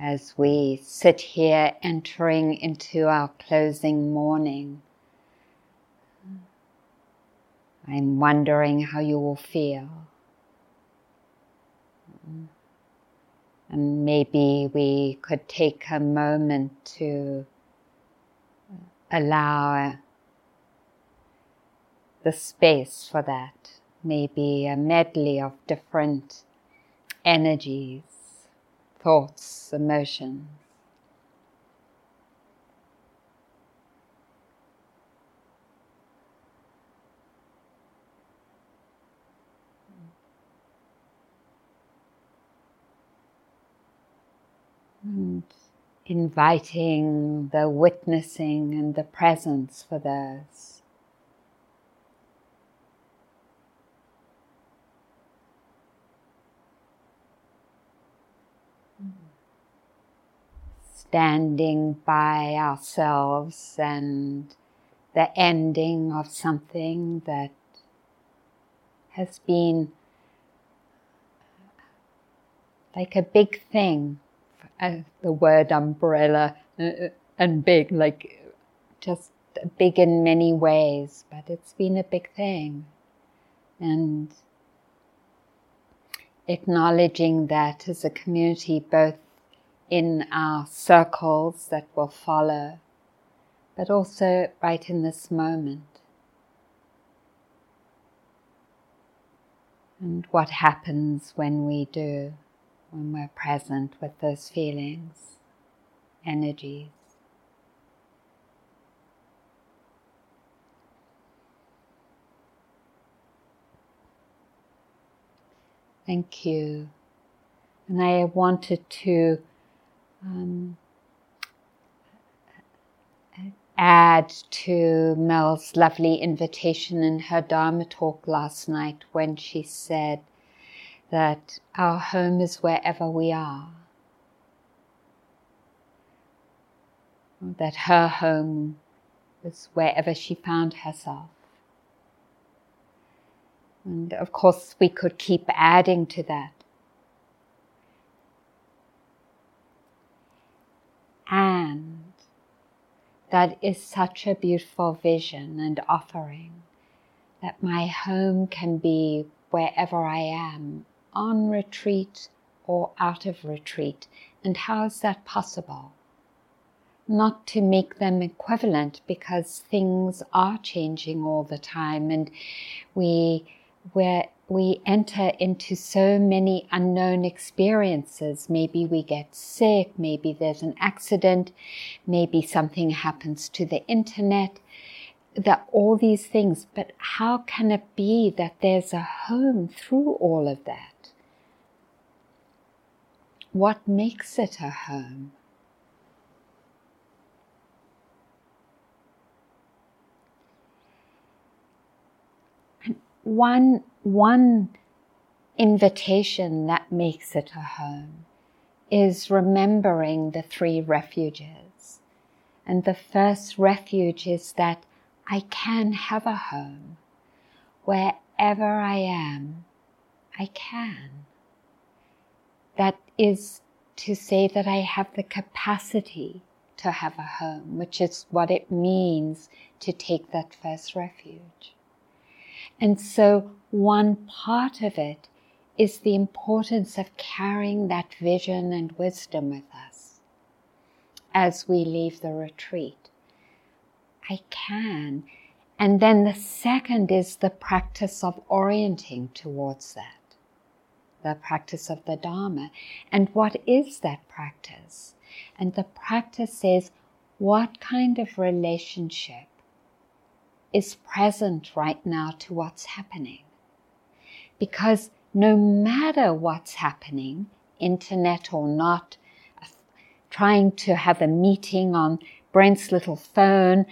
as we sit here entering into our closing morning. I'm wondering how you will feel. And maybe we could take a moment to allow the space for that. Maybe a medley of different energies, thoughts, emotions. And inviting the witnessing and the presence for those. Standing by ourselves and the ending of something that has been like a big thing uh, the word umbrella uh, uh, and big, like just big in many ways, but it's been a big thing. And acknowledging that as a community, both in our circles that will follow, but also right in this moment. And what happens when we do when we're present with those feelings, energies. Thank you. And I wanted to um, add to Mel's lovely invitation in her Dharma talk last night when she said, that our home is wherever we are. That her home is wherever she found herself. And of course, we could keep adding to that. And that is such a beautiful vision and offering that my home can be wherever I am on retreat or out of retreat. And how is that possible? Not to make them equivalent because things are changing all the time and we, we we enter into so many unknown experiences. Maybe we get sick, maybe there's an accident, maybe something happens to the internet, that all these things, but how can it be that there's a home through all of that? What makes it a home? One, one invitation that makes it a home is remembering the three refuges. And the first refuge is that I can have a home. Wherever I am, I can. That is to say that I have the capacity to have a home, which is what it means to take that first refuge. And so, one part of it is the importance of carrying that vision and wisdom with us as we leave the retreat. I can. And then the second is the practice of orienting towards that the practice of the Dharma. And what is that practice? And the practice is what kind of relationship is present right now to what's happening. Because no matter what's happening, internet or not, trying to have a meeting on Brent's little phone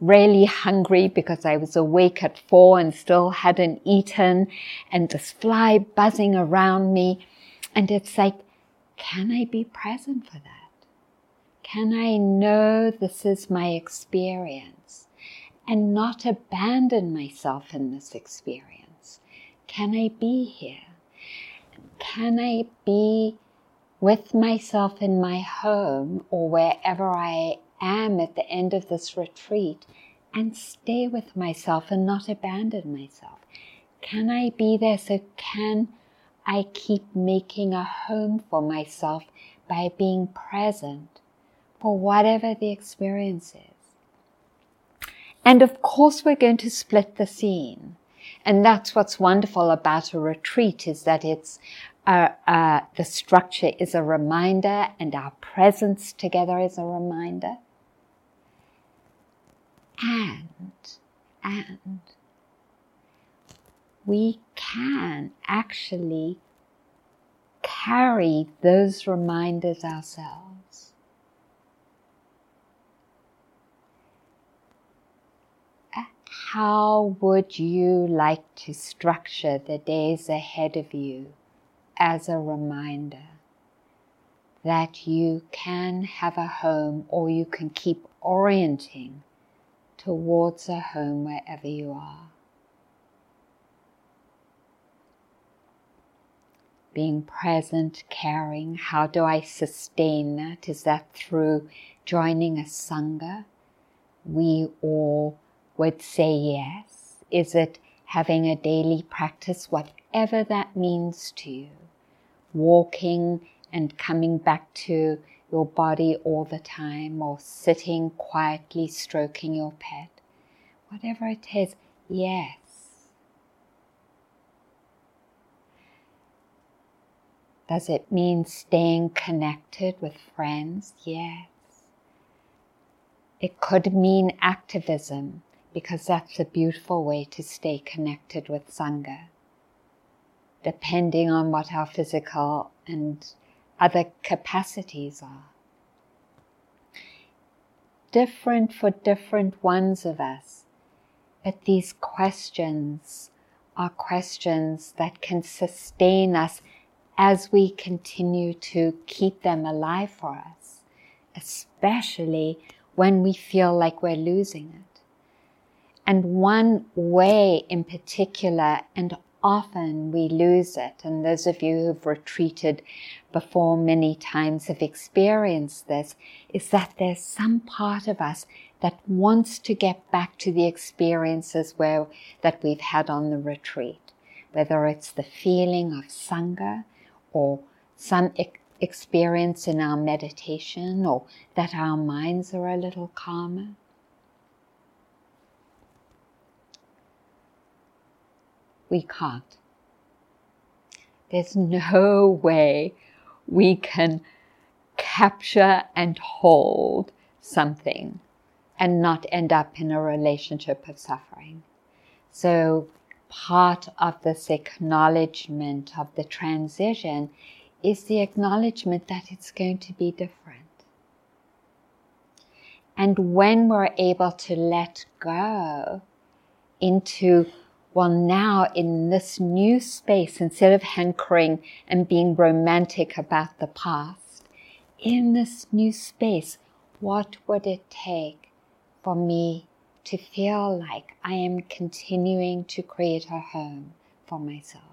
really hungry because I was awake at four and still hadn't eaten and this fly buzzing around me. And it's like, can I be present for that? Can I know this is my experience and not abandon myself in this experience? Can I be here? Can I be with myself in my home or wherever I am at the end of this retreat and stay with myself and not abandon myself? Can I be there? So, can I keep making a home for myself by being present for whatever the experience is? And of course, we're going to split the scene. And that's what's wonderful about a retreat is that it's uh, uh, the structure is a reminder and our presence together is a reminder. And, and we can actually carry those reminders ourselves. How would you like to structure the days ahead of you as a reminder that you can have a home or you can keep orienting towards a home wherever you are? being present, caring. How do I sustain that? Is that through joining a Sangha? We all would say yes. Is it having a daily practice, whatever that means to you? Walking and coming back to your body all the time, or sitting quietly stroking your pet? Whatever it is, yes Does it mean staying connected with friends? Yes. It could mean activism because that's a beautiful way to stay connected with Sangha, depending on what our physical and other capacities are. Different for different ones of us, but these questions are questions that can sustain us as we continue to keep them alive for us, especially when we feel like we're losing it. And one way in particular, and often we lose it, and those of you who've retreated before many times have experienced this, is that there's some part of us that wants to get back to the experiences where, that we've had on the retreat, whether it's the feeling of Sangha, or some experience in our meditation or that our minds are a little calmer. We can't. There's no way we can capture and hold something and not end up in a relationship of suffering. So part of this acknowledgement of the transition is the acknowledgement that it's going to be different. And when we're able to let go into, well, now in this new space, instead of hankering and being romantic about the past, in this new space, what would it take for me to feel like I am continuing to create a home for myself.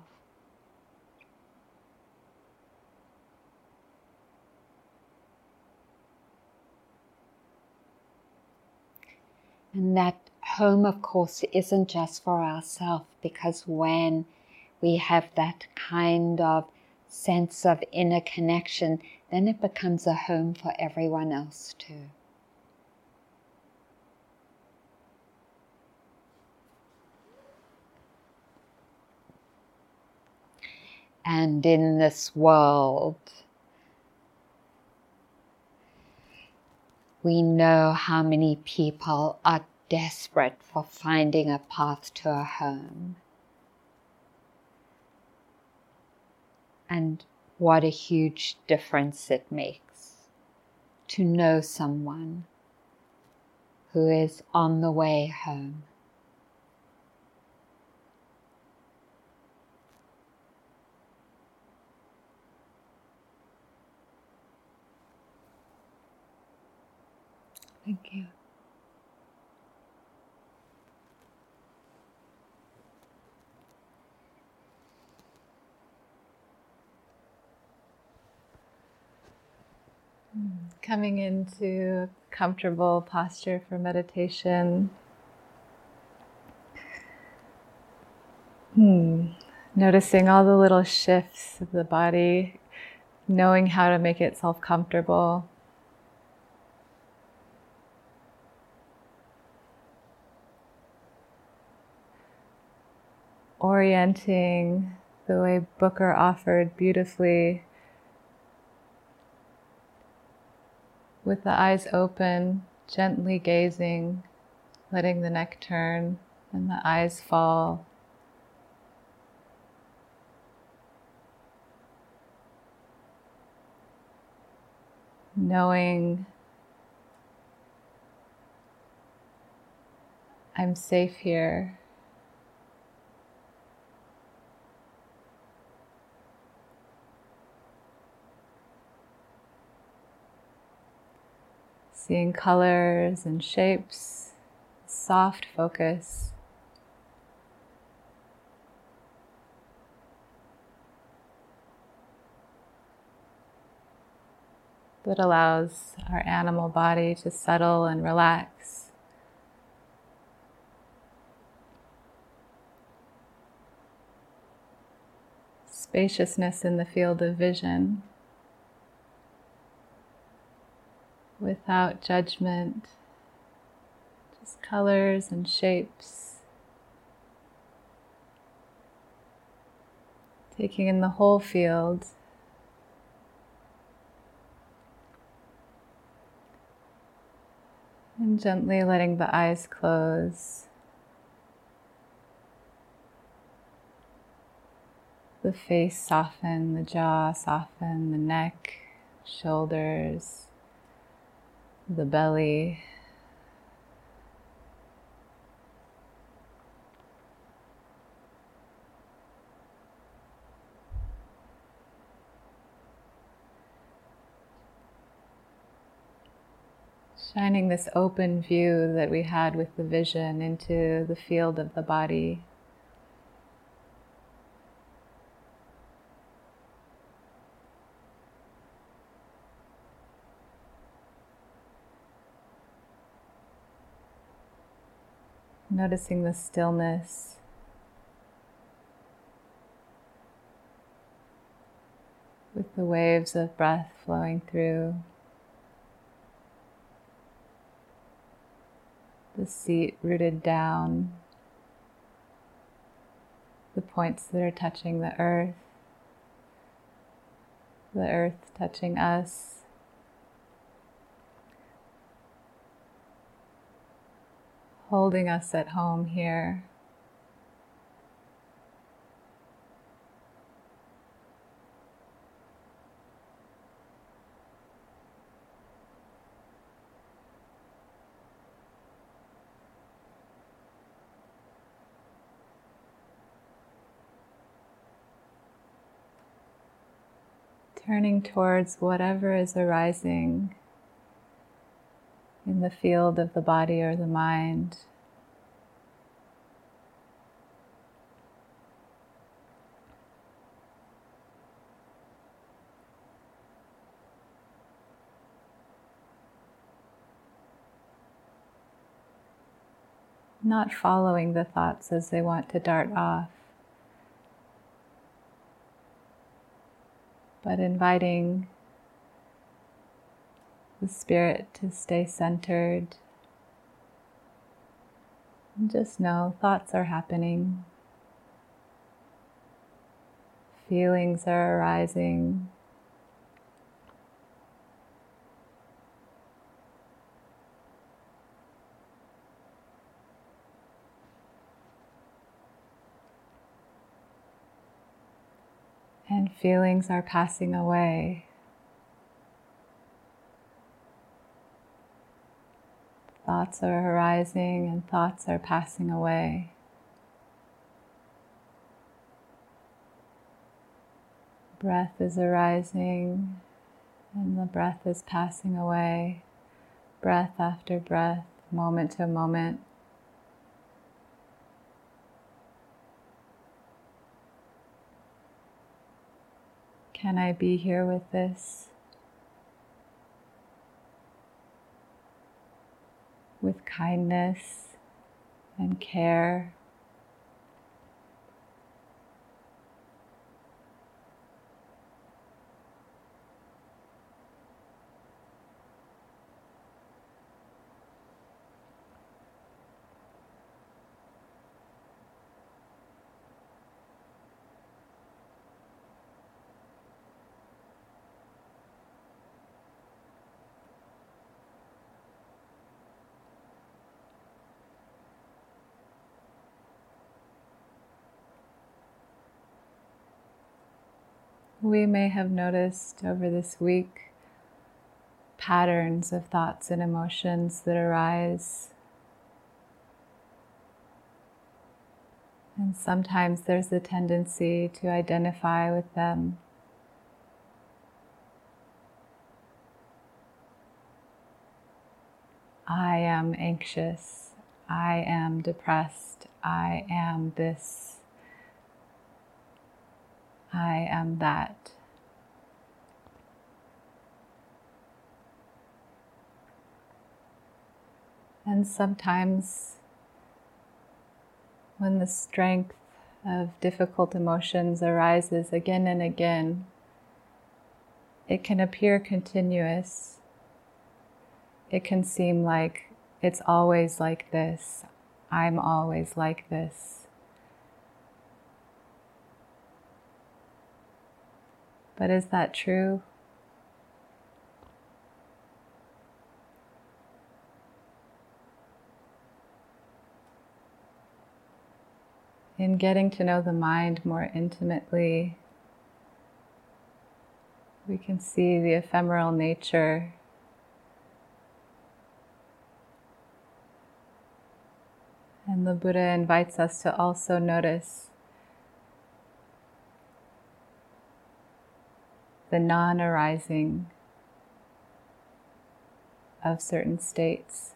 And that home, of course, isn't just for ourselves, because when we have that kind of sense of inner connection, then it becomes a home for everyone else too. and in this world. We know how many people are desperate for finding a path to a home. And what a huge difference it makes to know someone who is on the way home. Thank you. Coming into a comfortable posture for meditation. Hmm. Noticing all the little shifts of the body, knowing how to make itself comfortable. Orienting the way Booker offered beautifully with the eyes open, gently gazing, letting the neck turn and the eyes fall. Knowing I'm safe here. Seeing colors and shapes, soft focus. That allows our animal body to settle and relax. Spaciousness in the field of vision. Without judgment, just colors and shapes. Taking in the whole field. And gently letting the eyes close. The face soften, the jaw soften, the neck, shoulders the belly. Shining this open view that we had with the vision into the field of the body. Noticing the stillness. With the waves of breath flowing through. The seat rooted down. The points that are touching the earth. The earth touching us. Holding us at home here. turning towards whatever is arising in the field of the body or the mind. Not following the thoughts as they want to dart off, but inviting the spirit to stay centered. And just know thoughts are happening, feelings are arising. And feelings are passing away. Thoughts are arising and thoughts are passing away. Breath is arising and the breath is passing away, breath after breath, moment to moment. Can I be here with this? With kindness and care. We may have noticed over this week patterns of thoughts and emotions that arise. And sometimes there's a tendency to identify with them. I am anxious. I am depressed. I am this. I am that. And sometimes, when the strength of difficult emotions arises again and again, it can appear continuous. It can seem like it's always like this. I'm always like this. But is that true? In getting to know the mind more intimately, we can see the ephemeral nature And the Buddha invites us to also notice the non arising of certain states.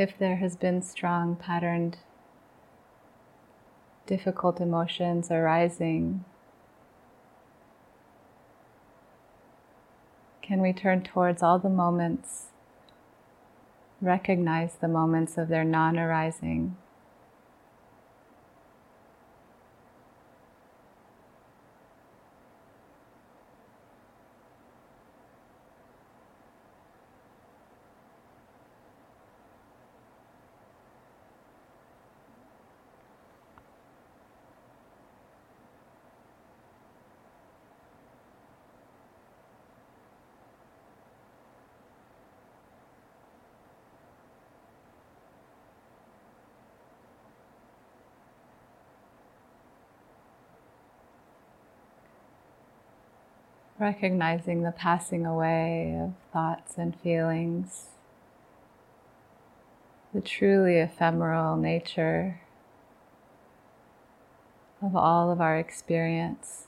If there has been strong patterned difficult emotions arising, can we turn towards all the moments, recognize the moments of their non arising? Recognizing the passing away of thoughts and feelings, the truly ephemeral nature of all of our experience.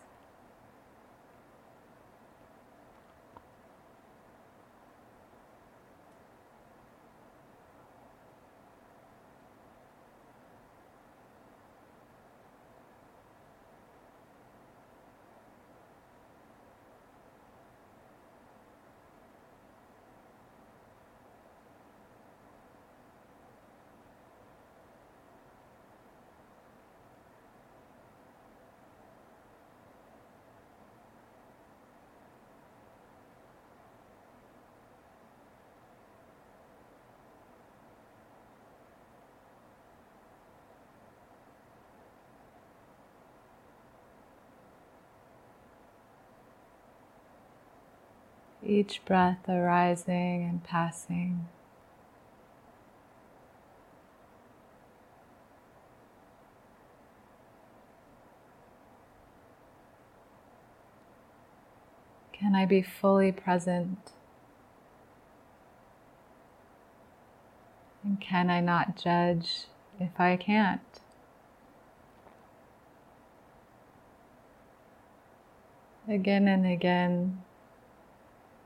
Each breath arising and passing. Can I be fully present? And can I not judge if I can't? Again and again,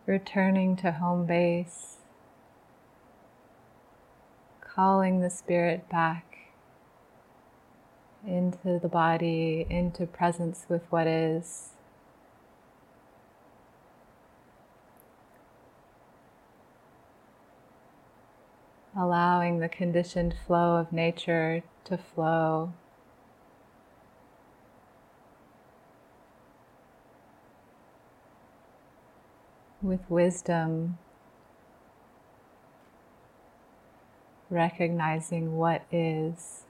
returning to home base, calling the spirit back into the body, into presence with what is. Allowing the conditioned flow of nature to flow. With wisdom, recognizing what is.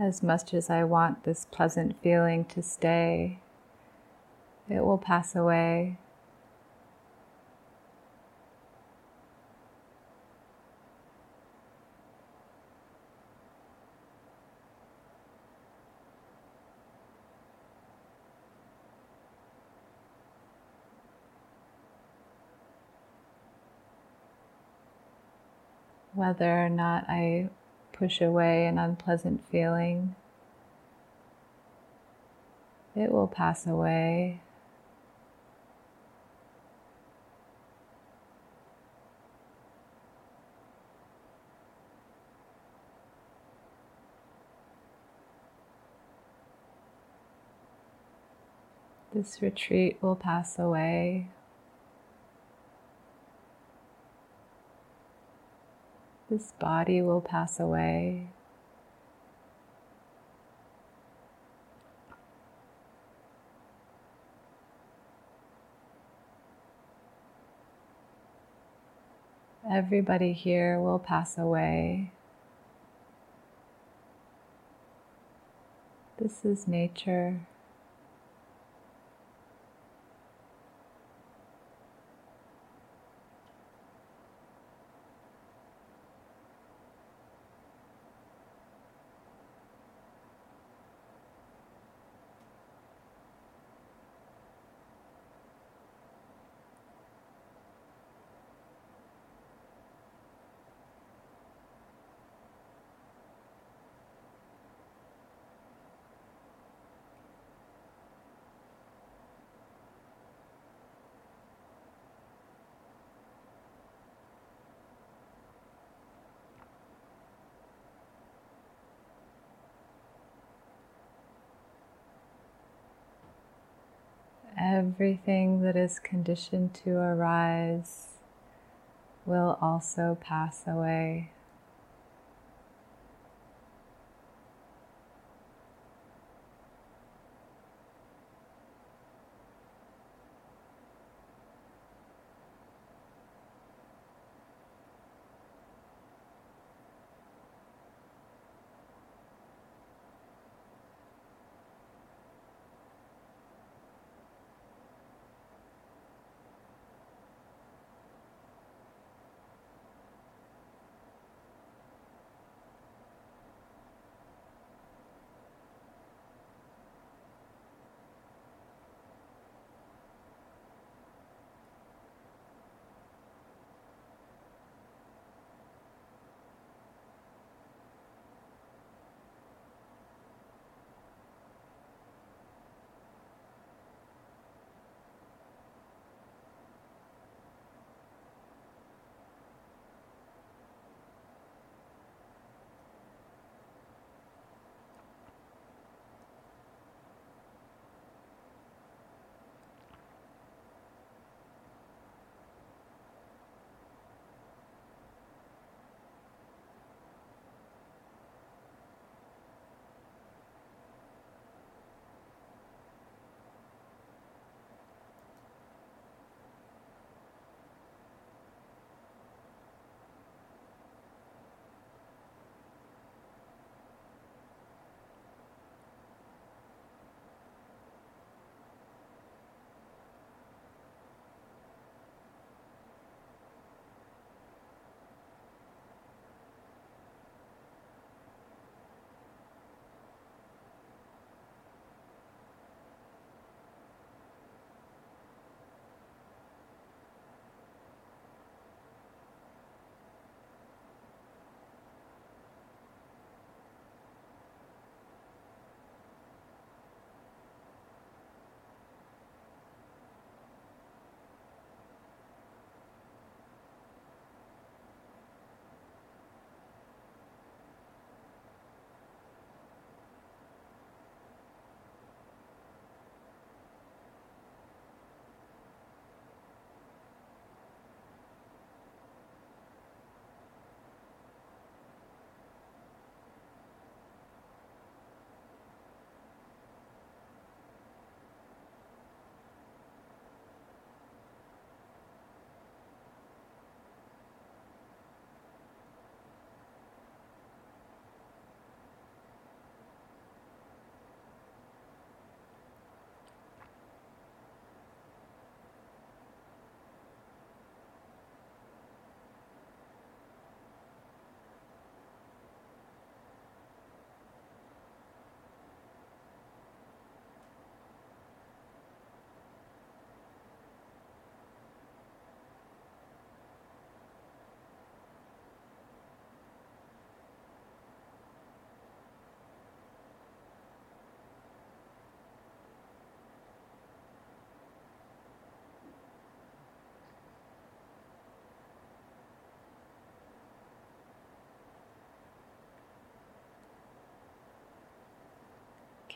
As much as I want this pleasant feeling to stay, it will pass away. Whether or not I push away an unpleasant feeling, it will pass away. This retreat will pass away. This body will pass away. Everybody here will pass away. This is nature. Everything that is conditioned to arise will also pass away.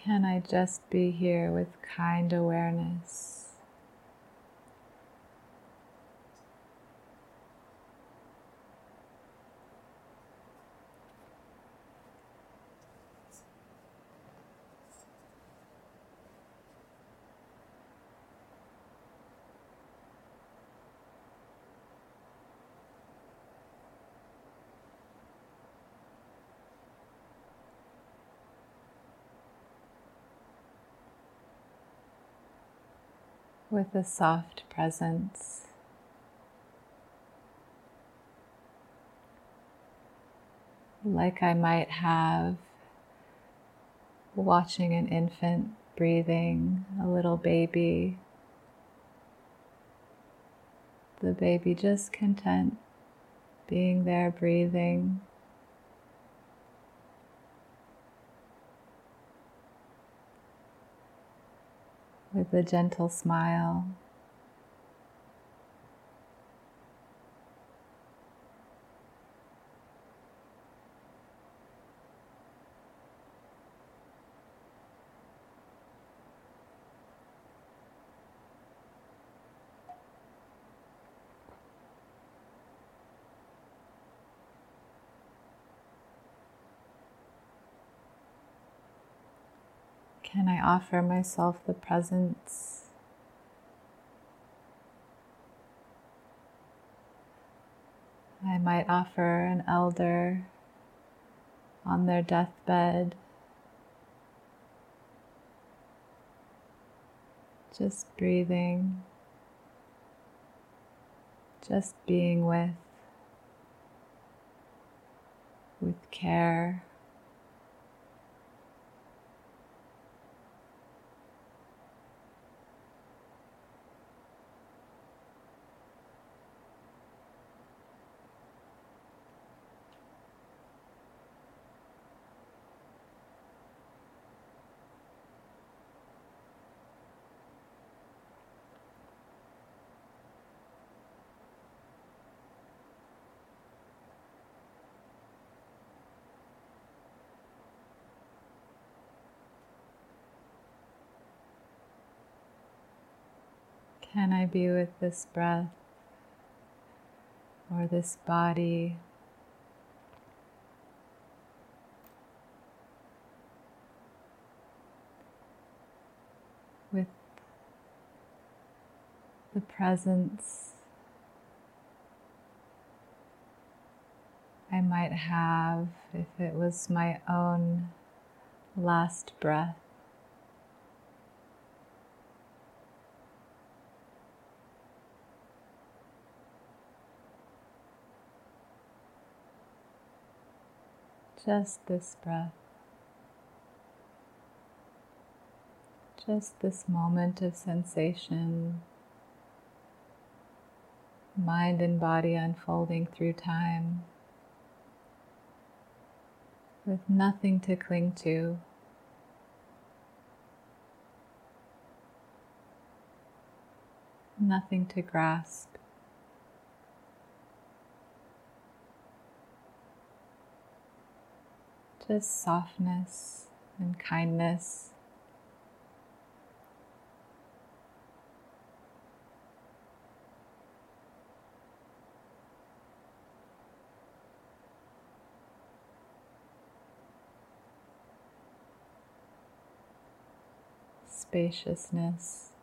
Can I just be here with kind awareness? With a soft presence. Like I might have watching an infant breathing, a little baby, the baby just content being there breathing. With a gentle smile. Can I offer myself the presence? I might offer an elder on their deathbed. Just breathing, just being with, with care. Can I be with this breath or this body? With the presence I might have if it was my own last breath. Just this breath, just this moment of sensation, mind and body unfolding through time with nothing to cling to. Nothing to grasp. Just softness and kindness. Spaciousness.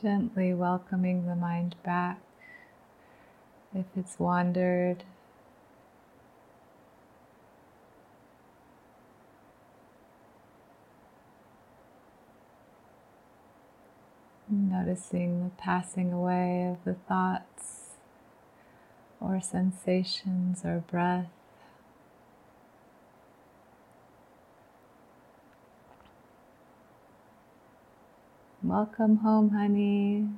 Gently welcoming the mind back if it's wandered. Noticing the passing away of the thoughts or sensations or breath. Welcome home, honey.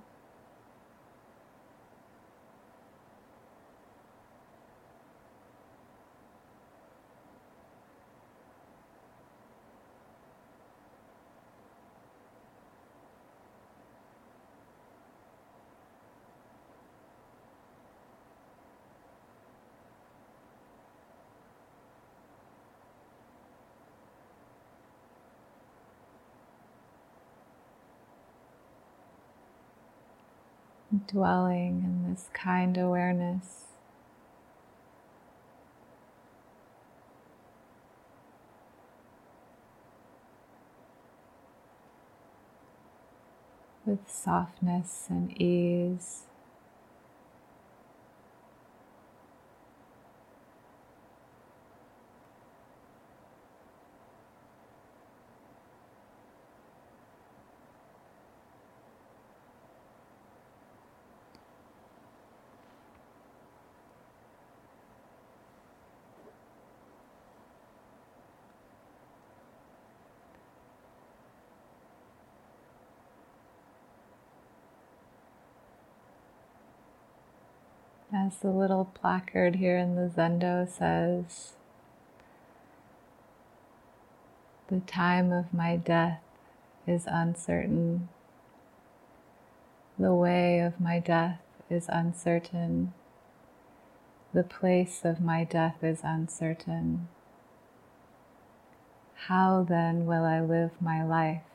Dwelling in this kind awareness. With softness and ease. As the little placard here in the Zendo says, the time of my death is uncertain. The way of my death is uncertain. The place of my death is uncertain. How then will I live my life?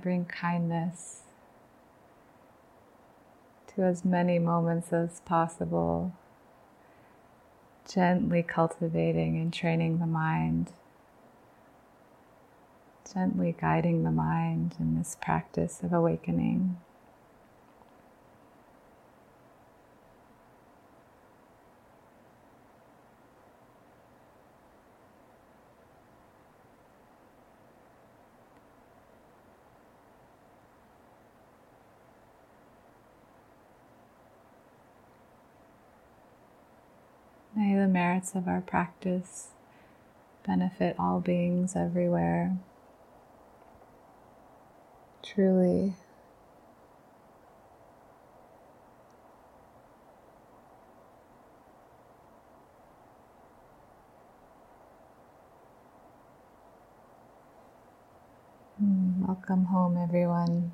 Bring kindness to as many moments as possible, gently cultivating and training the mind, gently guiding the mind in this practice of awakening. Merits of our practice benefit all beings everywhere. Truly. Hmm, welcome home, everyone.